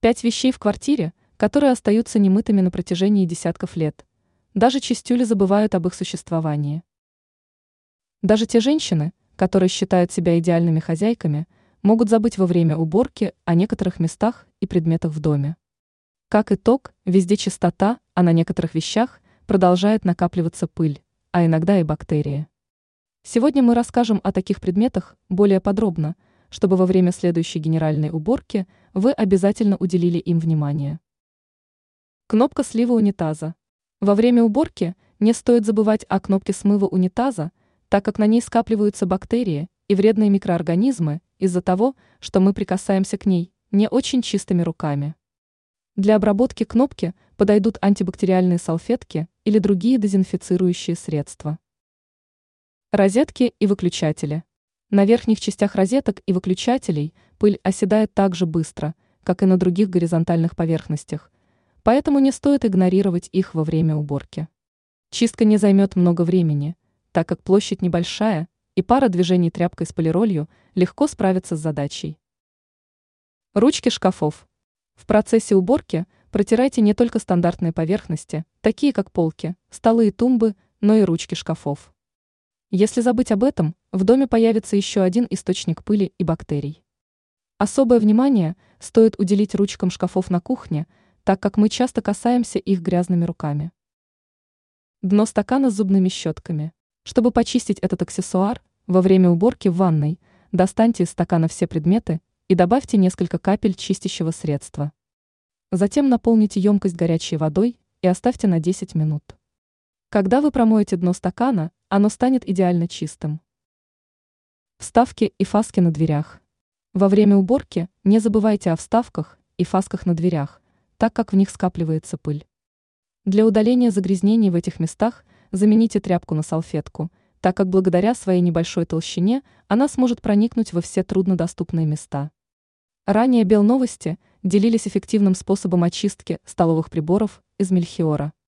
Пять вещей в квартире, которые остаются немытыми на протяжении десятков лет. Даже чистюли забывают об их существовании. Даже те женщины, которые считают себя идеальными хозяйками, могут забыть во время уборки о некоторых местах и предметах в доме. Как итог, везде чистота, а на некоторых вещах продолжает накапливаться пыль, а иногда и бактерии. Сегодня мы расскажем о таких предметах более подробно – чтобы во время следующей генеральной уборки вы обязательно уделили им внимание. Кнопка слива унитаза. Во время уборки не стоит забывать о кнопке смыва унитаза, так как на ней скапливаются бактерии и вредные микроорганизмы из-за того, что мы прикасаемся к ней не очень чистыми руками. Для обработки кнопки подойдут антибактериальные салфетки или другие дезинфицирующие средства. Розетки и выключатели. На верхних частях розеток и выключателей пыль оседает так же быстро, как и на других горизонтальных поверхностях, поэтому не стоит игнорировать их во время уборки. Чистка не займет много времени, так как площадь небольшая, и пара движений тряпкой с полиролью легко справится с задачей. Ручки шкафов. В процессе уборки протирайте не только стандартные поверхности, такие как полки, столы и тумбы, но и ручки шкафов. Если забыть об этом, в доме появится еще один источник пыли и бактерий. Особое внимание стоит уделить ручкам шкафов на кухне, так как мы часто касаемся их грязными руками. Дно стакана с зубными щетками. Чтобы почистить этот аксессуар, во время уборки в ванной достаньте из стакана все предметы и добавьте несколько капель чистящего средства. Затем наполните емкость горячей водой и оставьте на 10 минут. Когда вы промоете дно стакана, оно станет идеально чистым. Вставки и фаски на дверях. Во время уборки не забывайте о вставках и фасках на дверях, так как в них скапливается пыль. Для удаления загрязнений в этих местах замените тряпку на салфетку, так как благодаря своей небольшой толщине она сможет проникнуть во все труднодоступные места. Ранее Белновости делились эффективным способом очистки столовых приборов из мельхиора.